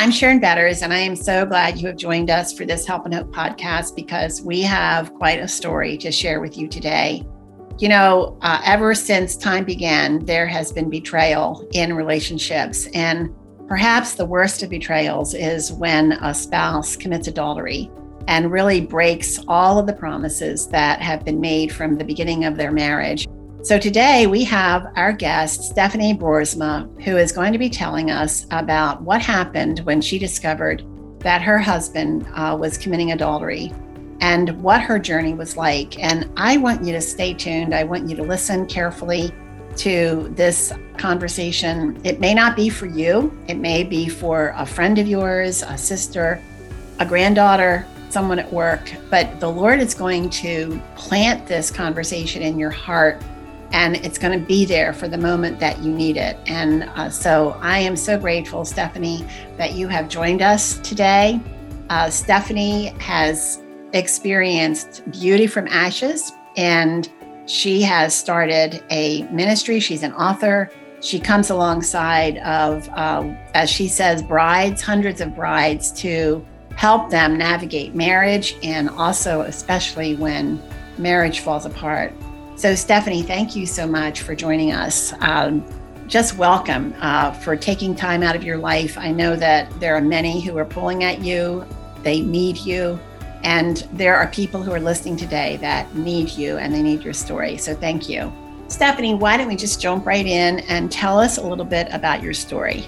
I'm Sharon Betters, and I am so glad you have joined us for this Help and Hope podcast because we have quite a story to share with you today. You know, uh, ever since time began, there has been betrayal in relationships. And perhaps the worst of betrayals is when a spouse commits adultery and really breaks all of the promises that have been made from the beginning of their marriage. So today we have our guest, Stephanie Borsma, who is going to be telling us about what happened when she discovered that her husband uh, was committing adultery and what her journey was like. And I want you to stay tuned. I want you to listen carefully to this conversation. It may not be for you, it may be for a friend of yours, a sister, a granddaughter, someone at work, but the Lord is going to plant this conversation in your heart and it's going to be there for the moment that you need it. And uh, so I am so grateful, Stephanie, that you have joined us today. Uh, Stephanie has experienced beauty from ashes and she has started a ministry. She's an author. She comes alongside of, uh, as she says, brides, hundreds of brides to help them navigate marriage and also, especially when marriage falls apart. So, Stephanie, thank you so much for joining us. Um, just welcome uh, for taking time out of your life. I know that there are many who are pulling at you, they need you. And there are people who are listening today that need you and they need your story. So, thank you. Stephanie, why don't we just jump right in and tell us a little bit about your story?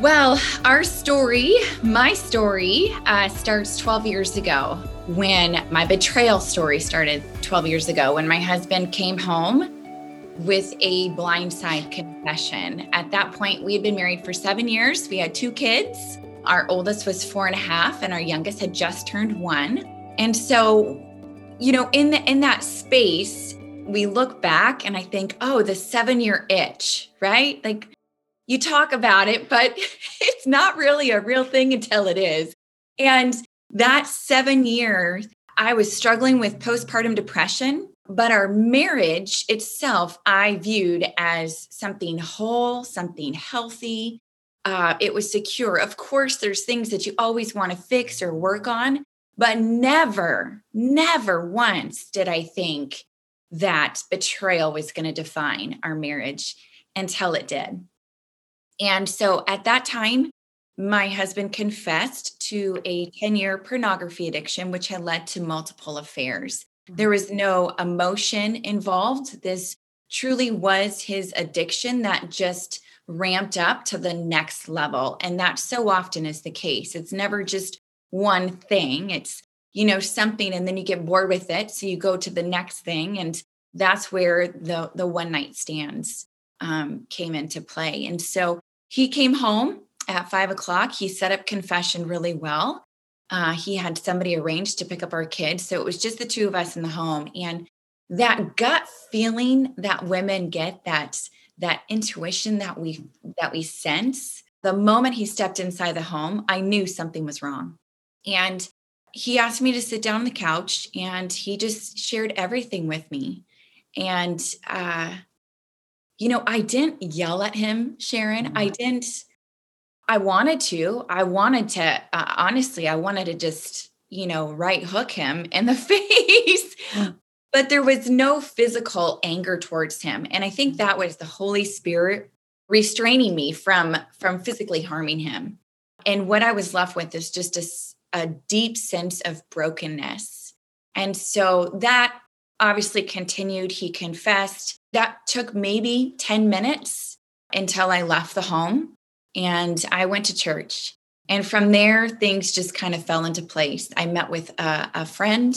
Well, our story, my story, uh, starts 12 years ago when my betrayal story started 12 years ago when my husband came home with a blindside confession. At that point, we had been married for seven years. We had two kids. Our oldest was four and a half, and our youngest had just turned one. And so, you know, in the, in that space, we look back and I think, oh, the seven year itch, right? Like you talk about it, but it's not really a real thing until it is. And that seven years, I was struggling with postpartum depression, but our marriage itself, I viewed as something whole, something healthy. Uh, it was secure. Of course, there's things that you always want to fix or work on, but never, never once did I think that betrayal was going to define our marriage until it did. And so at that time, my husband confessed to a 10 year pornography addiction, which had led to multiple affairs. There was no emotion involved. This truly was his addiction that just ramped up to the next level. And that so often is the case. It's never just one thing, it's, you know, something, and then you get bored with it. So you go to the next thing. And that's where the, the one night stands um, came into play. And so he came home at five o'clock. He set up confession really well. Uh, he had somebody arranged to pick up our kids. So it was just the two of us in the home. And that gut feeling that women get, that that intuition that we that we sense, the moment he stepped inside the home, I knew something was wrong. And he asked me to sit down on the couch and he just shared everything with me. And uh, you know, I didn't yell at him, Sharon. I mm-hmm. didn't I wanted to. I wanted to, uh, honestly, I wanted to just, you know, right hook him in the face. but there was no physical anger towards him. And I think that was the Holy Spirit restraining me from from physically harming him. And what I was left with is just a, a deep sense of brokenness. And so that obviously continued. He confessed. That took maybe 10 minutes until I left the home and I went to church. And from there, things just kind of fell into place. I met with a, a friend.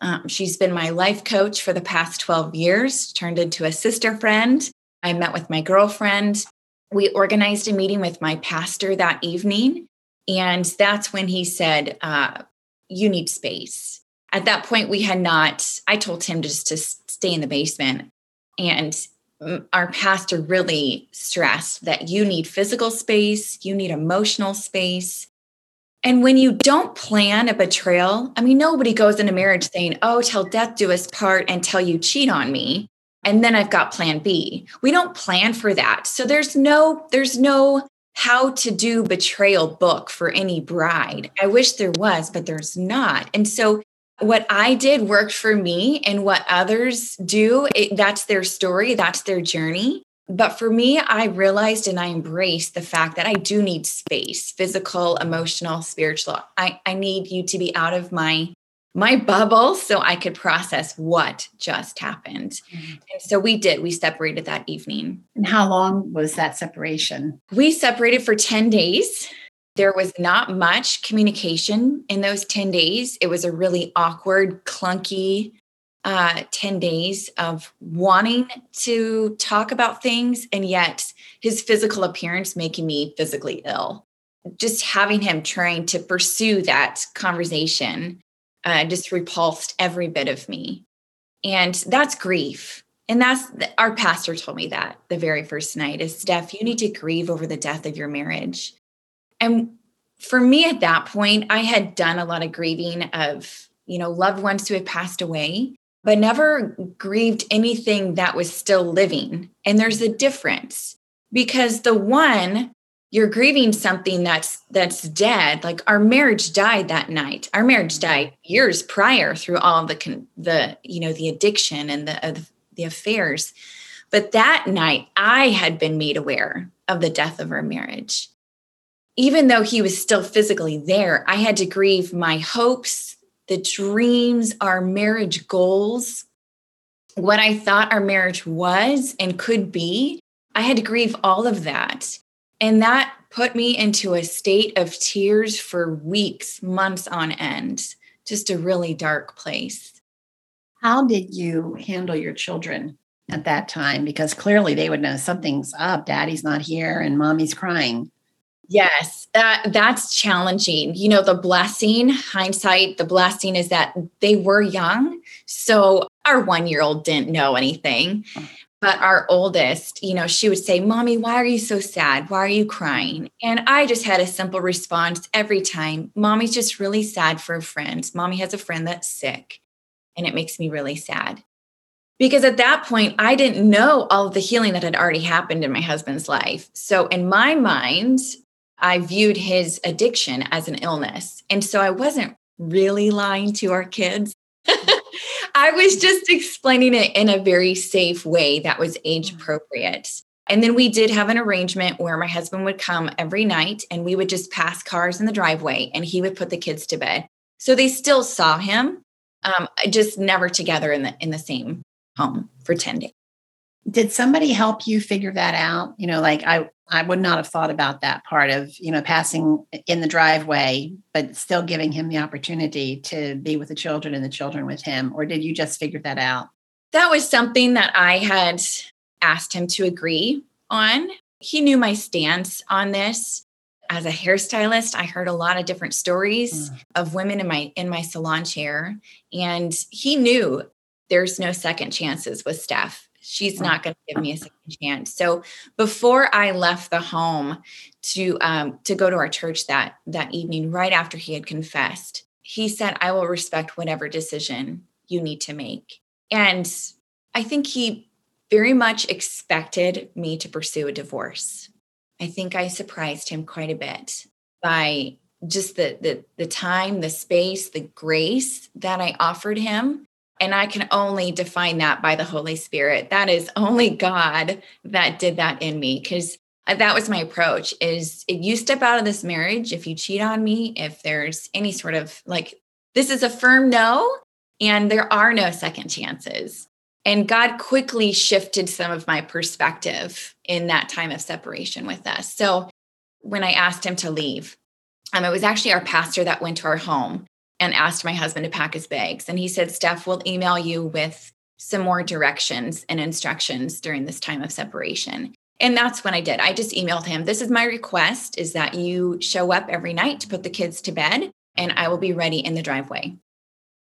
Um, she's been my life coach for the past 12 years, turned into a sister friend. I met with my girlfriend. We organized a meeting with my pastor that evening. And that's when he said, uh, You need space. At that point, we had not, I told him just to stay in the basement. And our pastor really stressed that you need physical space, you need emotional space. And when you don't plan a betrayal, I mean, nobody goes into marriage saying, oh, till death do us part until you cheat on me. And then I've got plan B. We don't plan for that. So there's no, there's no how to do betrayal book for any bride. I wish there was, but there's not. And so what I did worked for me and what others do, it, that's their story, that's their journey. But for me, I realized and I embraced the fact that I do need space physical, emotional, spiritual. I, I need you to be out of my my bubble so I could process what just happened. Mm-hmm. And so we did. We separated that evening. And how long was that separation? We separated for 10 days. There was not much communication in those 10 days. It was a really awkward, clunky uh, 10 days of wanting to talk about things and yet his physical appearance making me physically ill. Just having him trying to pursue that conversation uh, just repulsed every bit of me. And that's grief. And that's our pastor told me that the very first night is Steph, you need to grieve over the death of your marriage. And for me at that point, I had done a lot of grieving of, you know, loved ones who had passed away, but never grieved anything that was still living. And there's a difference because the one you're grieving something that's that's dead. Like our marriage died that night. Our marriage died years prior through all the the you know the addiction and the uh, the affairs. But that night i had been made aware of the death of our marriage even though he was still physically there i had to grieve my hopes the dreams our marriage goals what i thought our marriage was and could be i had to grieve all of that and that put me into a state of tears for weeks, months on end, just a really dark place. How did you handle your children at that time? Because clearly they would know something's up, daddy's not here, and mommy's crying. Yes, that that's challenging. You know, the blessing, hindsight, the blessing is that they were young. So our 1-year-old didn't know anything. But our oldest, you know, she would say, Mommy, why are you so sad? Why are you crying? And I just had a simple response every time Mommy's just really sad for a friend. Mommy has a friend that's sick, and it makes me really sad. Because at that point, I didn't know all of the healing that had already happened in my husband's life. So, in my mind, I viewed his addiction as an illness. And so I wasn't really lying to our kids. I was just explaining it in a very safe way that was age mm. appropriate. And then we did have an arrangement where my husband would come every night and we would just pass cars in the driveway and he would put the kids to bed. So they still saw him, um, just never together in the in the same home for 10 days. Did somebody help you figure that out? You know, like I I would not have thought about that part of, you know, passing in the driveway, but still giving him the opportunity to be with the children and the children with him. Or did you just figure that out? That was something that I had asked him to agree on. He knew my stance on this. As a hairstylist, I heard a lot of different stories mm. of women in my in my salon chair and he knew there's no second chances with Steph she's not going to give me a second chance. So before i left the home to um, to go to our church that that evening right after he had confessed he said i will respect whatever decision you need to make. And i think he very much expected me to pursue a divorce. I think i surprised him quite a bit by just the the the time the space the grace that i offered him and I can only define that by the Holy Spirit. That is only God that did that in me because that was my approach is if you step out of this marriage, if you cheat on me, if there's any sort of like, this is a firm no, and there are no second chances. And God quickly shifted some of my perspective in that time of separation with us. So when I asked him to leave, um, it was actually our pastor that went to our home and asked my husband to pack his bags. And he said, Steph, we'll email you with some more directions and instructions during this time of separation. And that's when I did. I just emailed him, This is my request is that you show up every night to put the kids to bed, and I will be ready in the driveway.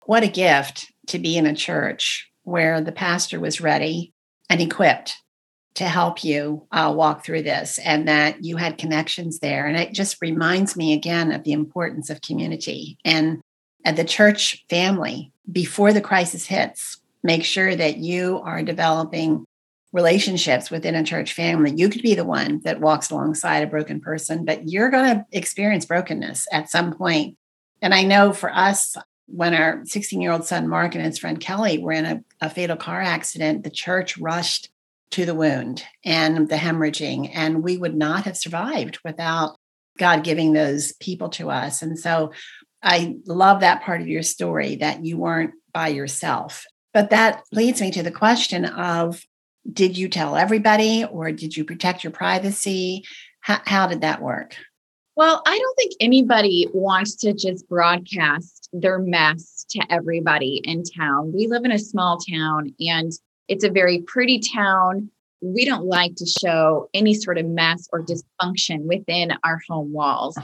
What a gift to be in a church where the pastor was ready and equipped to help you uh, walk through this and that you had connections there. And it just reminds me again of the importance of community and at the church family before the crisis hits. Make sure that you are developing relationships within a church family. You could be the one that walks alongside a broken person, but you're going to experience brokenness at some point. And I know for us, when our 16 year old son Mark and his friend Kelly were in a, a, fatal car accident, the church rushed to the wound and the hemorrhaging, and we would not have survived without God giving those people to us. And so I love that part of your story that you weren't by yourself. But that leads me to the question of did you tell everybody or did you protect your privacy? How, how did that work? Well, I don't think anybody wants to just broadcast their mess to everybody in town. We live in a small town and it's a very pretty town. We don't like to show any sort of mess or dysfunction within our home walls.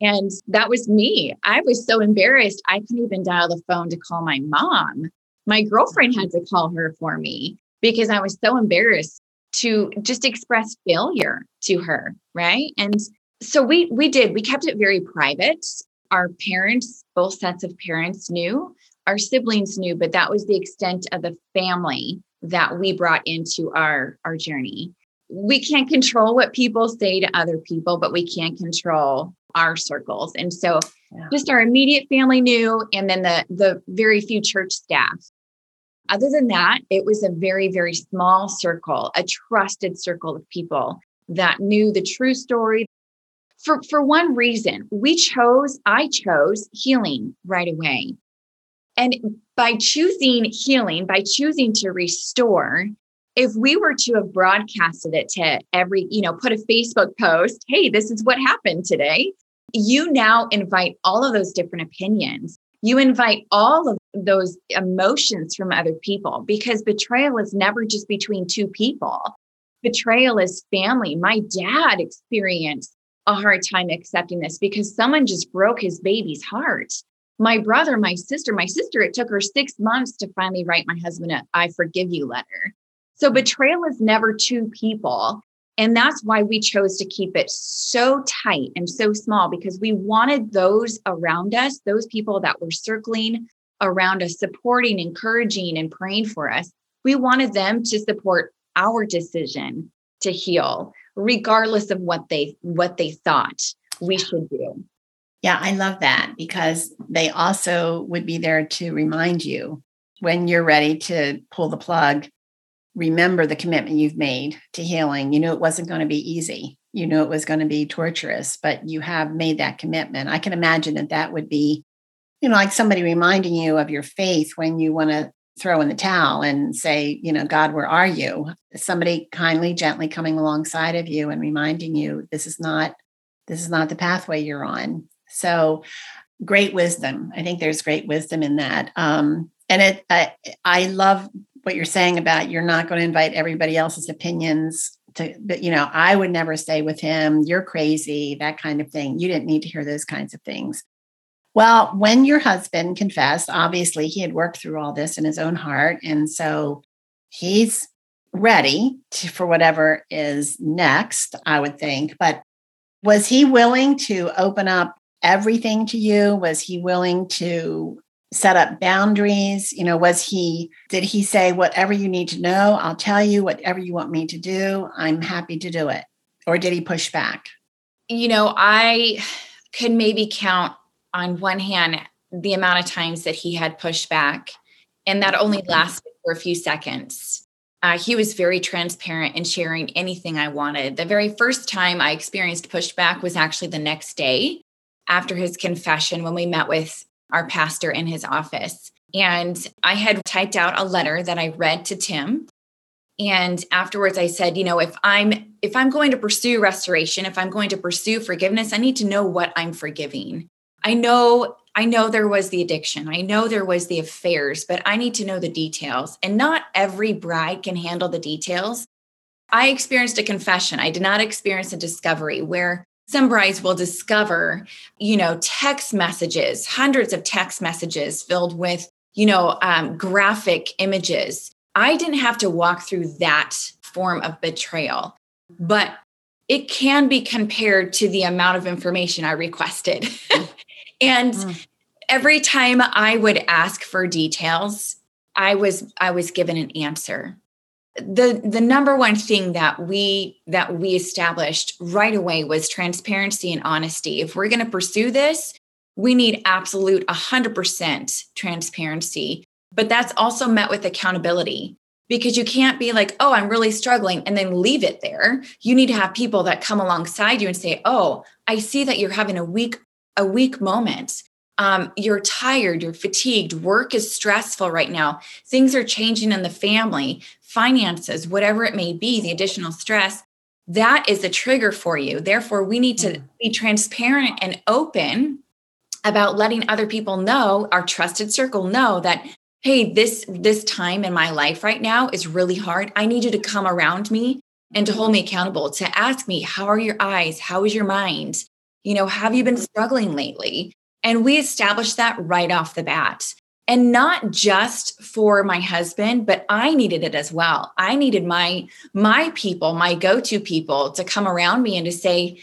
And that was me. I was so embarrassed. I couldn't even dial the phone to call my mom. My girlfriend had to call her for me because I was so embarrassed to just express failure to her, right? And so we we did. We kept it very private. Our parents, both sets of parents knew, our siblings knew, but that was the extent of the family that we brought into our our journey. We can't control what people say to other people, but we can control our circles. And so yeah. just our immediate family knew and then the the very few church staff other than that, it was a very, very small circle, a trusted circle of people that knew the true story. For, for one reason, we chose, I chose healing right away. And by choosing healing, by choosing to restore, if we were to have broadcasted it to every, you know, put a Facebook post, hey, this is what happened today, you now invite all of those different opinions you invite all of those emotions from other people because betrayal is never just between two people. Betrayal is family. My dad experienced a hard time accepting this because someone just broke his baby's heart. My brother, my sister, my sister, it took her six months to finally write my husband a I forgive you letter. So betrayal is never two people. And that's why we chose to keep it so tight and so small because we wanted those around us, those people that were circling around us, supporting, encouraging, and praying for us. We wanted them to support our decision to heal, regardless of what they what they thought we should do. Yeah, I love that because they also would be there to remind you when you're ready to pull the plug remember the commitment you've made to healing. You knew it wasn't going to be easy. You knew it was going to be torturous, but you have made that commitment. I can imagine that that would be, you know, like somebody reminding you of your faith when you want to throw in the towel and say, you know, God, where are you? Somebody kindly, gently coming alongside of you and reminding you this is not this is not the pathway you're on. So great wisdom. I think there's great wisdom in that. Um, and it, I, I love what you're saying about you're not going to invite everybody else's opinions to but you know i would never stay with him. You're crazy that kind of thing. You didn't need to hear those kinds of things. Well when your husband confessed obviously he had worked through all this in his own heart and so he's ready to, for whatever is next i would think. But was he willing to open up everything to you? Was he willing to set up boundaries you know was he did he say whatever you need to know i'll tell you whatever you want me to do i'm happy to do it or did he push back? You know i could maybe count on one hand the amount of times that he had pushed back and that only lasted for a few seconds. Uh, he was very transparent in sharing anything i wanted. The very first time i experienced pushback was actually the next day after his confession when we met with our pastor in his office. And I had typed out a letter that I read to Tim. And afterwards I said, you know, if I'm if I'm going to pursue restoration, if I'm going to pursue forgiveness, I need to know what I'm forgiving. I know I know there was the addiction. I know there was the affairs, but I need to know the details. And not every bride can handle the details. I experienced a confession. I did not experience a discovery where some brides will discover, you know, text messages, hundreds of text messages filled with, you know, um, graphic images. I didn't have to walk through that form of betrayal, but it can be compared to the amount of information I requested. and mm. every time I would ask for details, I was I was given an answer. The the number one thing that we that we established right away was transparency and honesty. If we're going to pursue this we need absolute 100% transparency but that's also met with accountability. Because you can't be like oh i'm really struggling and then leave it there. You need to have people that come alongside you and say oh i see that you're having a weak a weak moment. Um, you're tired, you're fatigued, work is stressful right now, things are changing in the family, finances, whatever it may be, the additional stress, that is a trigger for you. Therefore, we need to mm. be transparent and open about letting other people know, our trusted circle know that hey, this this time in my life right now is really hard. I need you to come around me and to hold me accountable, to ask me, how are your eyes? How is your mind? You know, have you been struggling lately? And we established that right off the bat. And not just for my husband, but I needed it as well. I needed my my people, my go-to people to come around me and to say,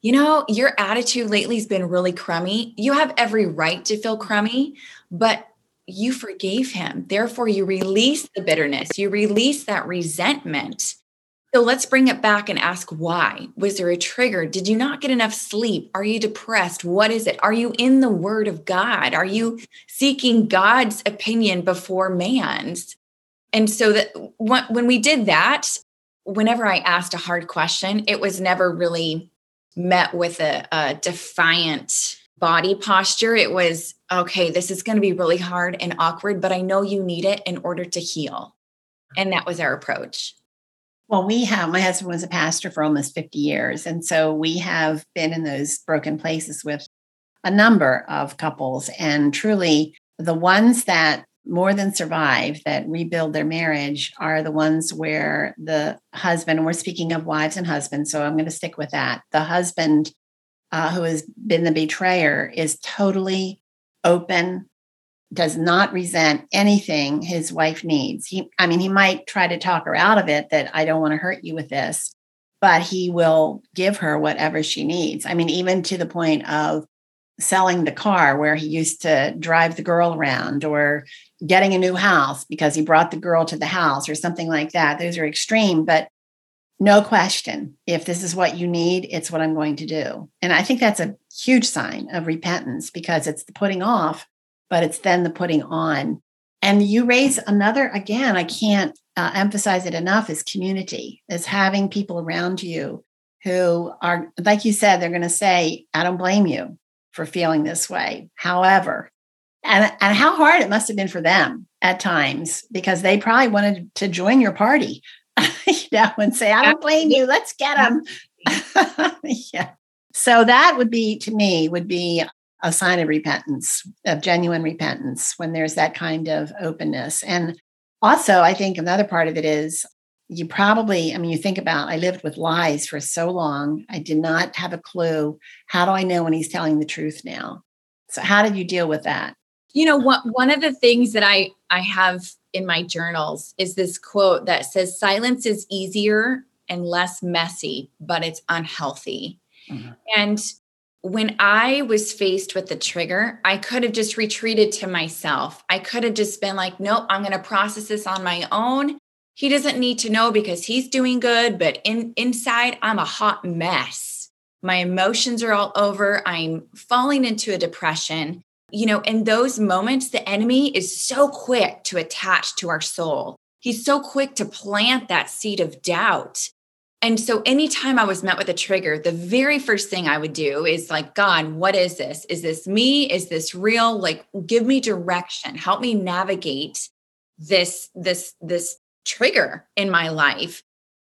you know, your attitude lately has been really crummy. You have every right to feel crummy, but you forgave him. Therefore, you release the bitterness, you release that resentment. So let's bring it back and ask why. Was there a trigger? Did you not get enough sleep? Are you depressed? What is it? Are you in the word of God? Are you seeking God's opinion before man's? And so that when we did that, whenever I asked a hard question, it was never really met with a, a defiant body posture. It was, okay, this is going to be really hard and awkward, but I know you need it in order to heal. And that was our approach. Well, we have, my husband was a pastor for almost 50 years. And so we have been in those broken places with a number of couples. And truly, the ones that more than survive, that rebuild their marriage, are the ones where the husband, and we're speaking of wives and husbands, so I'm going to stick with that. The husband uh, who has been the betrayer is totally open, does not resent anything his wife needs. He, I mean, he might try to talk her out of it that I don't want to hurt you with this, but he will give her whatever she needs. I mean, even to the point of selling the car where he used to drive the girl around or getting a new house because he brought the girl to the house or something like that. Those are extreme, but no question. If this is what you need, it's what I'm going to do. And I think that's a huge sign of repentance because it's the putting off but it's then the putting on. And you raise another, again, I can't uh, emphasize it enough, is community, is having people around you who are, like you said, they're going to say, I don't blame you for feeling this way. However, and, and how hard it must have been for them at times because they probably wanted to join your party, you know, and say, I don't blame you. Let's get them. yeah. So that would be to me would be a sign of repentance, of genuine repentance, when there's that kind of openness. And also, I think another part of it is you probably, I mean, you think about, I lived with lies for so long. I did not have a clue. How do I know when he's telling the truth now? So, how did you deal with that? You know, what, one of the things that I, I have in my journals is this quote that says, Silence is easier and less messy, but it's unhealthy. Mm-hmm. And when I was faced with the trigger, I could have just retreated to myself. I could have just been like, nope, I'm going to process this on my own. He doesn't need to know because he's doing good, but in inside I'm a hot mess. My emotions are all over. I'm falling into a depression. You know, in those moments the enemy is so quick to attach to our soul. He's so quick to plant that seed of doubt and so anytime I was met with a trigger, the very first thing I would do is like, God, what is this? Is this me? Is this real? Like give me direction. Help me navigate this this this trigger in my life.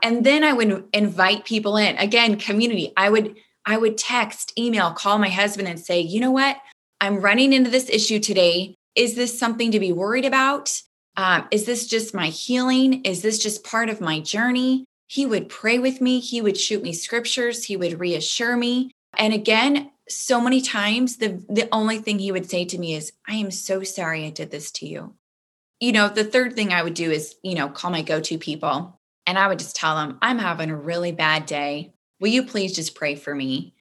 And then I would invite people in. Again, community. I would I would text, email, call my husband and say, "You know what? I'm running into this issue today. Is this something to be worried about? Um, is this just my healing? Is this just part of my journey? He would pray with me, he would shoot me scriptures, he would reassure me. And again, so many times the the only thing he would say to me is, "I am so sorry I did this to you." You know, the third thing I would do is, you know, call my go-to people and I would just tell them, "I'm having a really bad day. Will you please just pray for me?"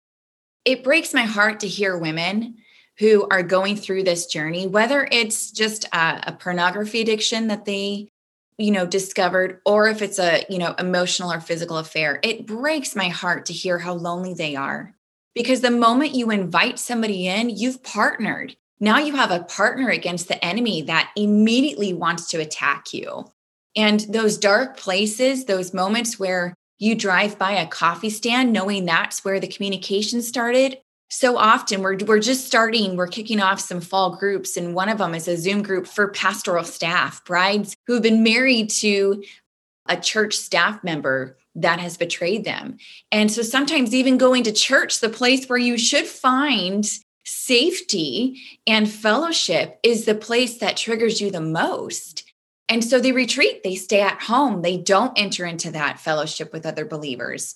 It breaks my heart to hear women who are going through this journey, whether it's just a, a pornography addiction that they you know discovered or if it's a you know emotional or physical affair it breaks my heart to hear how lonely they are. Because the moment you invite somebody in you've partnered. Now you have a partner against the enemy that immediately wants to attack you. And those dark places those moments where you drive by a coffee stand knowing that's where the communication started so often we're we're just starting we're kicking off some fall groups and one of them is a zoom group for pastoral staff brides who've been married to a church staff member that has betrayed them. And so sometimes even going to church the place where you should find safety and fellowship is the place that triggers you the most. And so they retreat they stay at home they don't enter into that fellowship with other believers.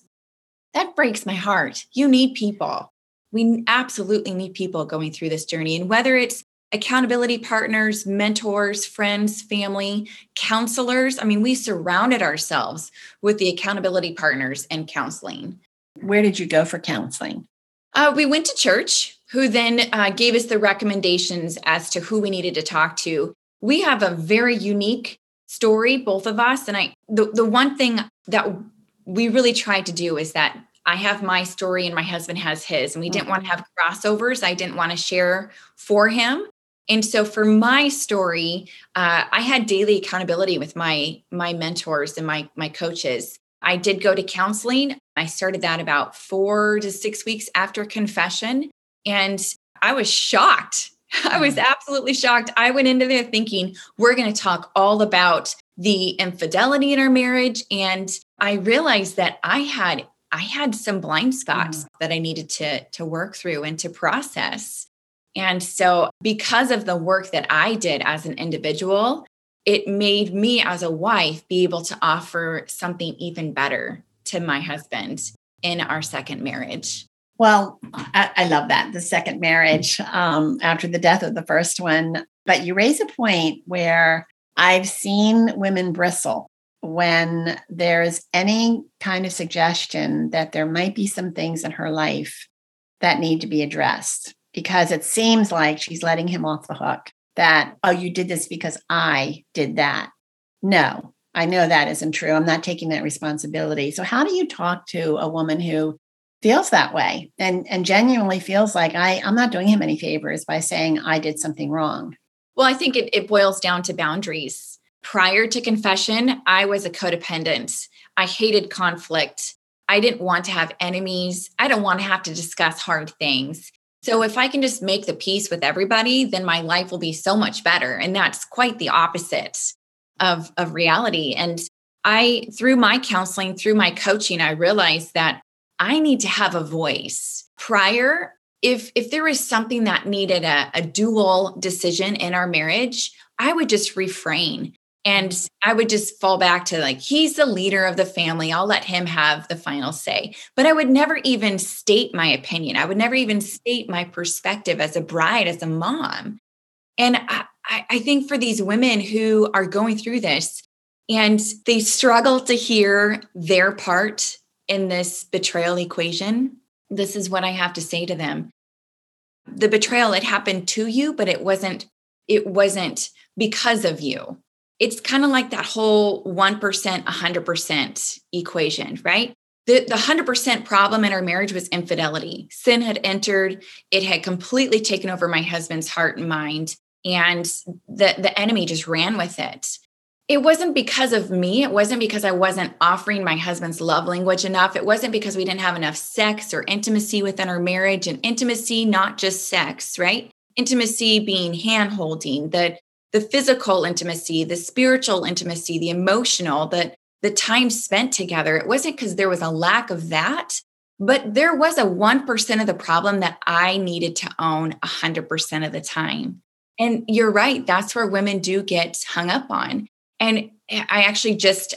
That breaks my heart. You need people we absolutely need people going through this journey. And whether it's accountability partners, mentors, friends, family, counselors, I mean, we surrounded ourselves with the accountability partners and counseling. Where did you go for counseling? Uh, we went to church, who then uh, gave us the recommendations as to who we needed to talk to. We have a very unique story, both of us. And I, the, the one thing that we really tried to do is that I have my story and my husband has his, and we didn't want to have crossovers. I didn't want to share for him. And so for my story, uh, I had daily accountability with my my mentors and my my coaches. I did go to counseling. I started that about four to six weeks after confession, and I was shocked. I was mm. absolutely shocked. I went into there thinking we're going to talk all about the infidelity in our marriage, and I realized that I had I had some blind spots mm. that I needed to to work through and to process. And so because of the work that I did as an individual, it made me as a wife be able to offer something even better to my husband in our second marriage. Well, I, I love that the second marriage um, after the death of the first one. But you raise a point where I've seen women bristle when there's any kind of suggestion that there might be some things in her life that need to be addressed because it seems like she's letting him off the hook that, oh, you did this because I did that. No, I know that isn't true. I'm not taking that responsibility. So, how do you talk to a woman who feels that way and, and genuinely feels like I, I'm not doing him any favors by saying I did something wrong? Well, I think it, it boils down to boundaries Prior to confession, I was a codependent. I hated conflict. I didn't want to have enemies. I don't want to have to discuss hard things. So if I can just make the peace with everybody, then my life will be so much better. And that's quite the opposite of, of reality. And I, through my counseling, through my coaching, I realized that I need to have a voice. Prior, if if there was something that needed a, a dual decision in our marriage, I would just refrain. And mm. I would just fall back to like, he's the leader of the family. I'll let him have the final say. But I would never even state my opinion. I would never even state my perspective as a bride, as a mom. And I, I think for these women who are going through this and they struggle to hear their part in this betrayal equation, this is what I have to say to them. The betrayal, it happened to you, but it wasn't, it wasn't because of you it's kind of like that whole 1%, 100% equation, right? The, the 100% problem in our marriage was infidelity. Sin had entered, it had completely taken over my husband's heart and mind, and the, the enemy just ran with it. It wasn't because of me. It wasn't because I wasn't offering my husband's love language enough. It wasn't because we didn't have enough sex or intimacy within our marriage and intimacy, not just sex, right? Intimacy being hand holding, the the physical intimacy, the spiritual intimacy, the emotional, the the time spent together. It wasn't because there was a lack of that, but there was a 1% of the problem that I needed to own 100% of the time. And you're right, that's where women do get hung up on. And I actually just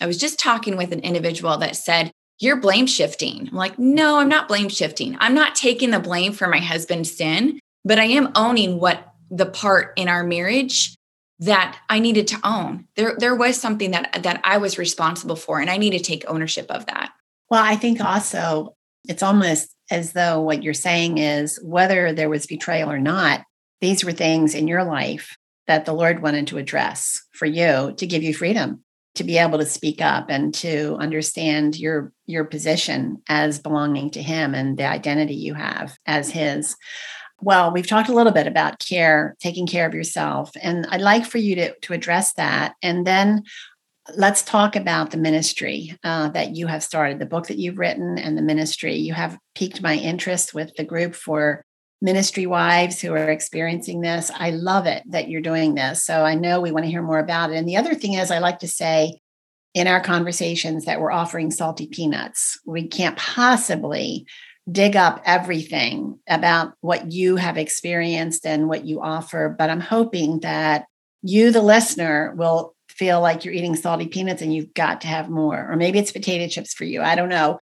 I was just talking with an individual that said, You're blame shifting. I'm like, No, I'm not blame shifting. I'm not taking the blame for my husband's sin, but I am owning what the part in our marriage that I needed to own. There there was something that that I was responsible for and I need to take ownership of that. Well, I think also it's almost as though what you're saying is whether there was betrayal or not, these were things in your life that the Lord wanted to address for you to give you freedom to be able to speak up and to understand your your position as belonging to him and the identity you have as his well we've talked a little bit about care taking care of yourself and i'd like for you to to address that and then let's talk about the ministry uh, that you have started the book that you've written and the ministry you have piqued my interest with the group for ministry wives who are experiencing this. I love it that you're doing this. So I know we want to hear more about it. And the other thing is, I like to say in our conversations that we're offering salty peanuts. We can't possibly dig up everything about what you have experienced and what you offer, but I'm hoping that you, the listener, will feel like you're eating salty peanuts and you've got to have more. Or maybe it's potato chips for you. I don't know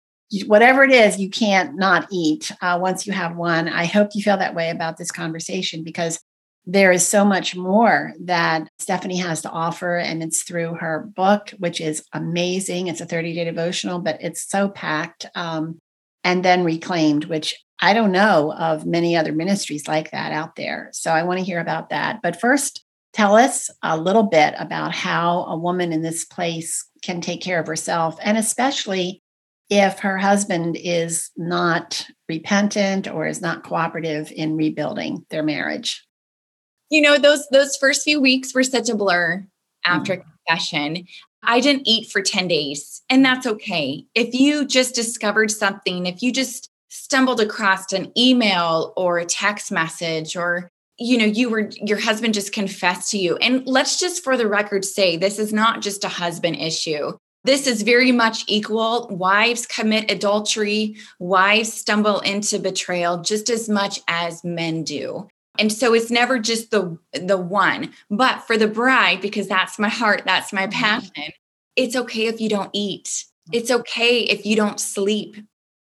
whatever it is you can't not eat uh, once you have one i hope you feel that way about this conversation because there is so much more that stephanie has to offer and it's through her book which is amazing it's a 30 day devotional but it's so packed um, and then reclaimed which i don't know of many other ministries like that out there. So i want to hear about that. But first tell us a little bit about how a woman in this place can take care of herself and especially if her husband is not repentant or is not cooperative in rebuilding their marriage. You know those those first few weeks were such a blur after mm. confession i didn't eat for 10 days and that's okay if you just discovered something if you just stumbled across an email or a text message or you know you were your husband just confessed to you and let's just for the record say this is not just a husband issue this is very much equal. Wives commit adultery, wives stumble into betrayal just as much as men do. And so it's never just the the one. But for the bride because that's my heart, that's my mm-hmm. passion. It's okay if you don't eat. It's okay if you don't sleep.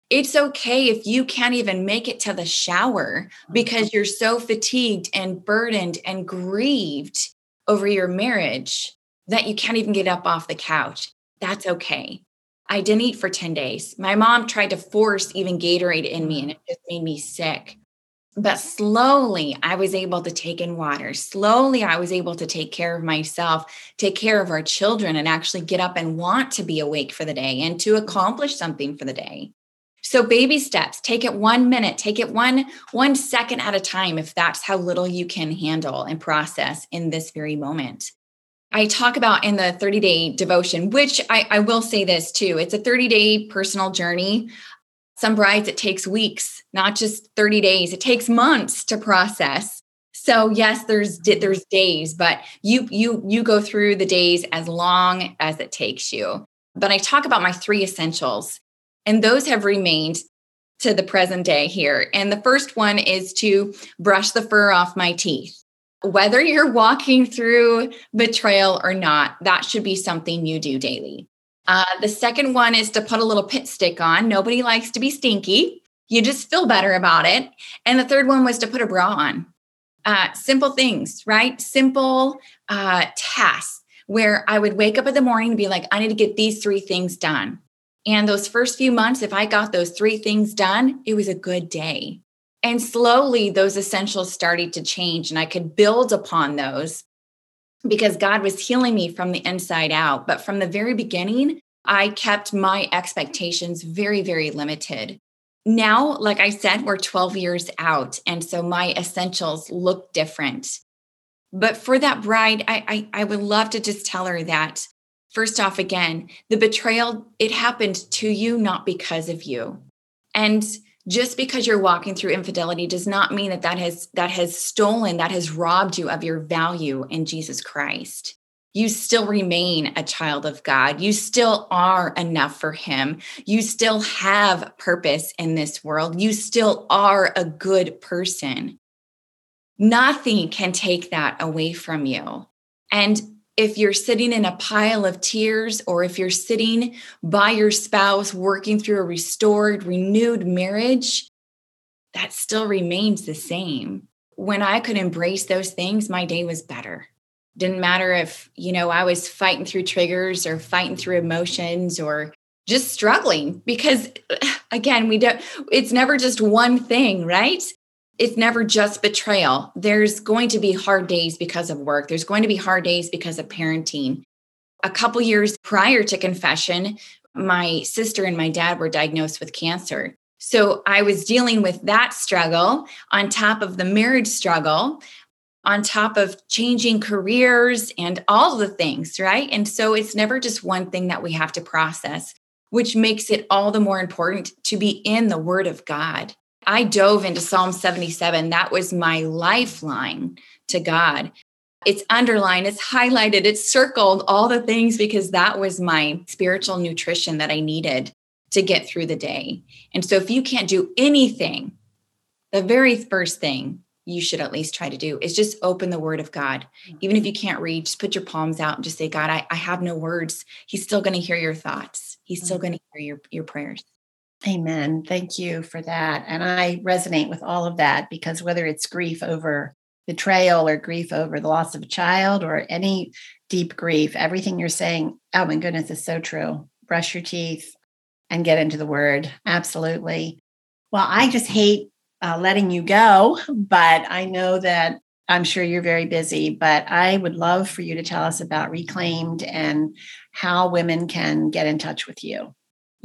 It's okay if you can't even make it to the shower mm-hmm. because you're so fatigued and burdened and grieved over your marriage that you can't even get up off the couch that's okay. I didn't eat for 10 days. My mom tried to force even Gatorade in me and it just made me sick. But slowly, I was able to take in water. Slowly, I was able to take care of myself, take care of our children, and actually get up and want to be awake for the day and to mm-hmm. accomplish something for the day. So baby steps, take it 1 minute, take it one 1 second at a time if that's how little you can handle and process in this very moment. I talk about in the 30 day devotion, which I, I will say this too it's a 30 day personal journey. Some brides, it takes weeks, not just 30 days, it takes months to process. So yes, there's mm-hmm. there's days, but you you you go through the days as long as it takes you. But I talk about my three essentials, and those have remained to the present day here. And the first one is to brush the fur off my teeth whether you're walking through betrayal or not, that should be something you do daily. Uh, the second one is to put a little pit stick on. Nobody likes to be stinky. You just feel better about it. And the third one was to put a bra on. Uh, simple things, right? Simple uh, tasks where I would wake up in the morning and be like, I need to get these three things done. And those first few months, if I got those three things done, it was a good day. And slowly those essentials started to change, and I could build upon those because God was healing me from the inside out. But from the very beginning, I kept my expectations very, very limited. Now, like I said, we're 12 years out. And so my essentials look different. But for that bride, I, I, I would love to just tell her that first off, again, the betrayal, it happened to you, not because of you. And just because you're walking through infidelity does not mean that that has that has stolen that has robbed you of your value in Jesus Christ you still remain a child of God. You still are enough for Him. You still have purpose in this world. You still are a good person. Nothing can take that away from you. And if you're sitting in a pile of tears or if you're sitting by your spouse working through a restored, renewed marriage, that still remains the same. When I could embrace those things, my day was better. Didn't matter if, you know, I was fighting through triggers or fighting through emotions or just struggling because again, we don't it's never just one thing, right? It's never just betrayal. There's going to be hard days because of work. There's going to be hard days because of parenting. A couple years prior to confession, my sister and my dad were diagnosed with cancer. So I was dealing with that struggle on top of the marriage struggle, on top of changing careers and all the things, right? And so it's never just one thing that we have to process, which makes it all the more important to be in the Word of God. I dove into Psalm 77. That was my lifeline to God. It's underlined, it's highlighted, it's circled, all the things because that was my spiritual nutrition that I needed to get through the day. And so if you can't do anything, the very first thing you should at least try to do is just open the word of God. Even if you can't read, just put your palms out and just say, God, I, I have no words. He's still going to hear your thoughts. He's still mm. going to hear your, your prayers. Amen. Thank you for that. And I resonate with all of that because whether it's grief over betrayal or grief over the loss of a child or any deep grief, everything you're saying, oh my goodness, is so true. Brush your teeth and get into the word. Absolutely. Well, I just hate uh, letting you go, but I know that I'm sure you're very busy, but I would love for you to tell us about Reclaimed and how women can get in touch with you.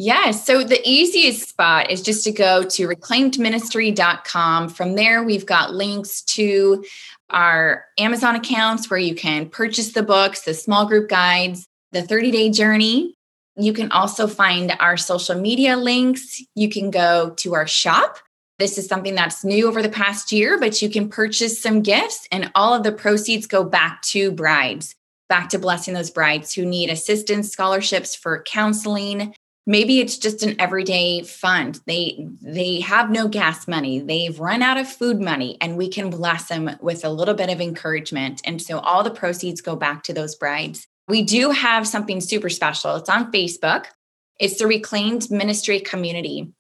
Yeah. So the easiest spot is just to go to reclaimedministry.com. From there, we've got links to our Amazon accounts where you can purchase the books, the small group guides, the 30 day journey. You can also find our social media links. You can go to our shop. This is something that's new over the past year, but you can purchase some gifts, and all of the proceeds go back to brides, back to blessing those brides who need assistance, scholarships for counseling, maybe it's just an everyday fund. They they have no gas money. They've run out of food money and we can bless them with a little bit of encouragement. And so all the proceeds go back to those brides. We do have something super special. It's on facebook. It's the reclaimed ministry community.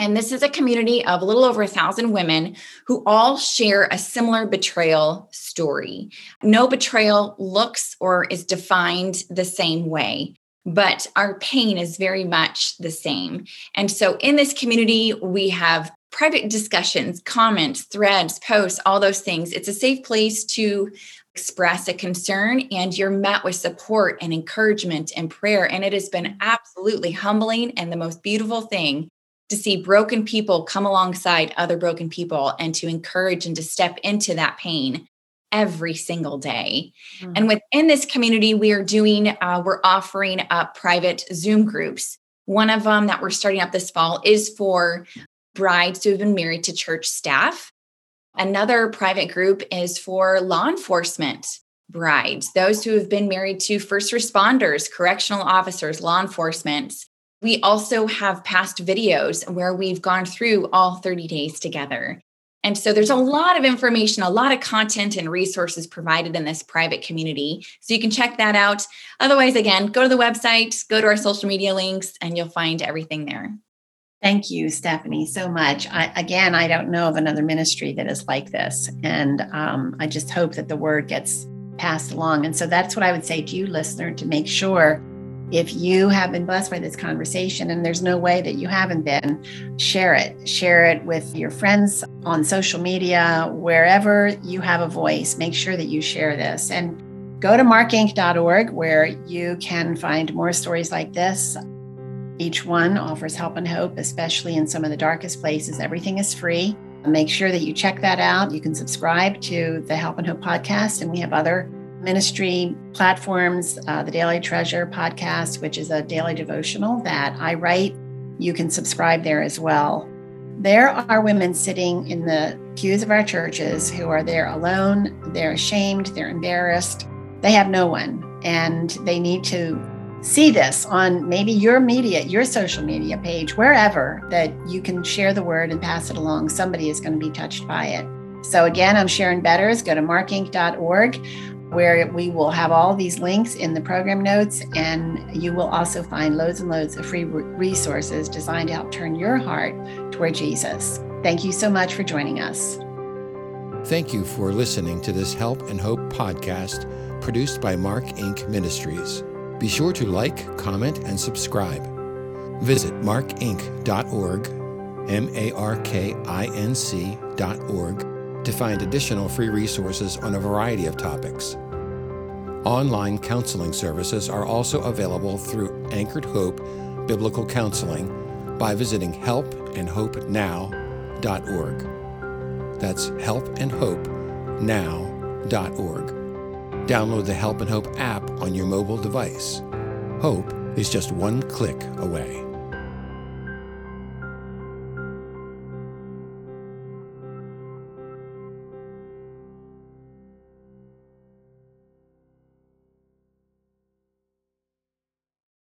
And this is a community of a little over a thousand women who all share a similar betrayal story. No betrayal looks or is defined the same way but our pain is very much the same. And so in this community, we have private discussions, comments, threads, posts, all those things. It's a safe place to express a concern and you're met with support and encouragement and prayer. And it has been absolutely humbling and the most beautiful thing to see broken people come alongside other broken people and to encourage and to step into that pain every single day. Mm-hmm. And within this community, we are doing, uh, we're offering up private Zoom groups. One of them that we're starting up this fall is for brides who have been married to church staff. Another private group is for law enforcement brides, those who have been married to first responders, correctional officers, law enforcement. We also have past videos where we've gone through all 30 days together. And so there's a lot of information, a lot of content and resources provided in this private community. So you can check that out. Otherwise, again, go to the website, go to our social media links, and you'll find everything there. Thank you, Stephanie, so much. I, again, I don't know of another ministry that is like this. And um, I just hope that the word gets passed along. And so that's what I would say to you, listener, to make sure if you have been blessed by this conversation and there's no way that you haven't been, share it. Share it with your friends on social media, wherever you have a voice. Make sure that you share this. And go to markinc.org where you can find more stories like this. Each one offers help and hope, especially in some of the darkest places. Everything is free. Make sure that you check that out. You can subscribe to the Help and Hope podcast, and we have other ministry platforms, uh, the Daily Treasure podcast, which is a daily devotional that I write. You can subscribe there as well. There are women sitting in the pews of our churches who are there alone. They're ashamed, they're embarrassed, they have no one, and they need to see this on maybe your media, your social media page, wherever that you can share the word and pass it along. Somebody is going to be touched by it. So, again, I'm Sharon Betters. Go to markinc.org where we will have all these links in the program notes, and you will also find loads and loads of free resources designed to help turn your heart toward Jesus. Thank you so much for joining us. Thank you for listening to this Help and Hope podcast produced by Mark Inc. Ministries. Be sure to like, comment, and subscribe. Visit markinc.org M A R K I N C.org, to find additional free resources on a variety of topics. Online counseling services are also available through Anchored Hope Biblical Counseling by visiting helpandhopenow.org. That's helpandhopenow.org. Download the Help and Hope app on your mobile device. Hope is just one click away.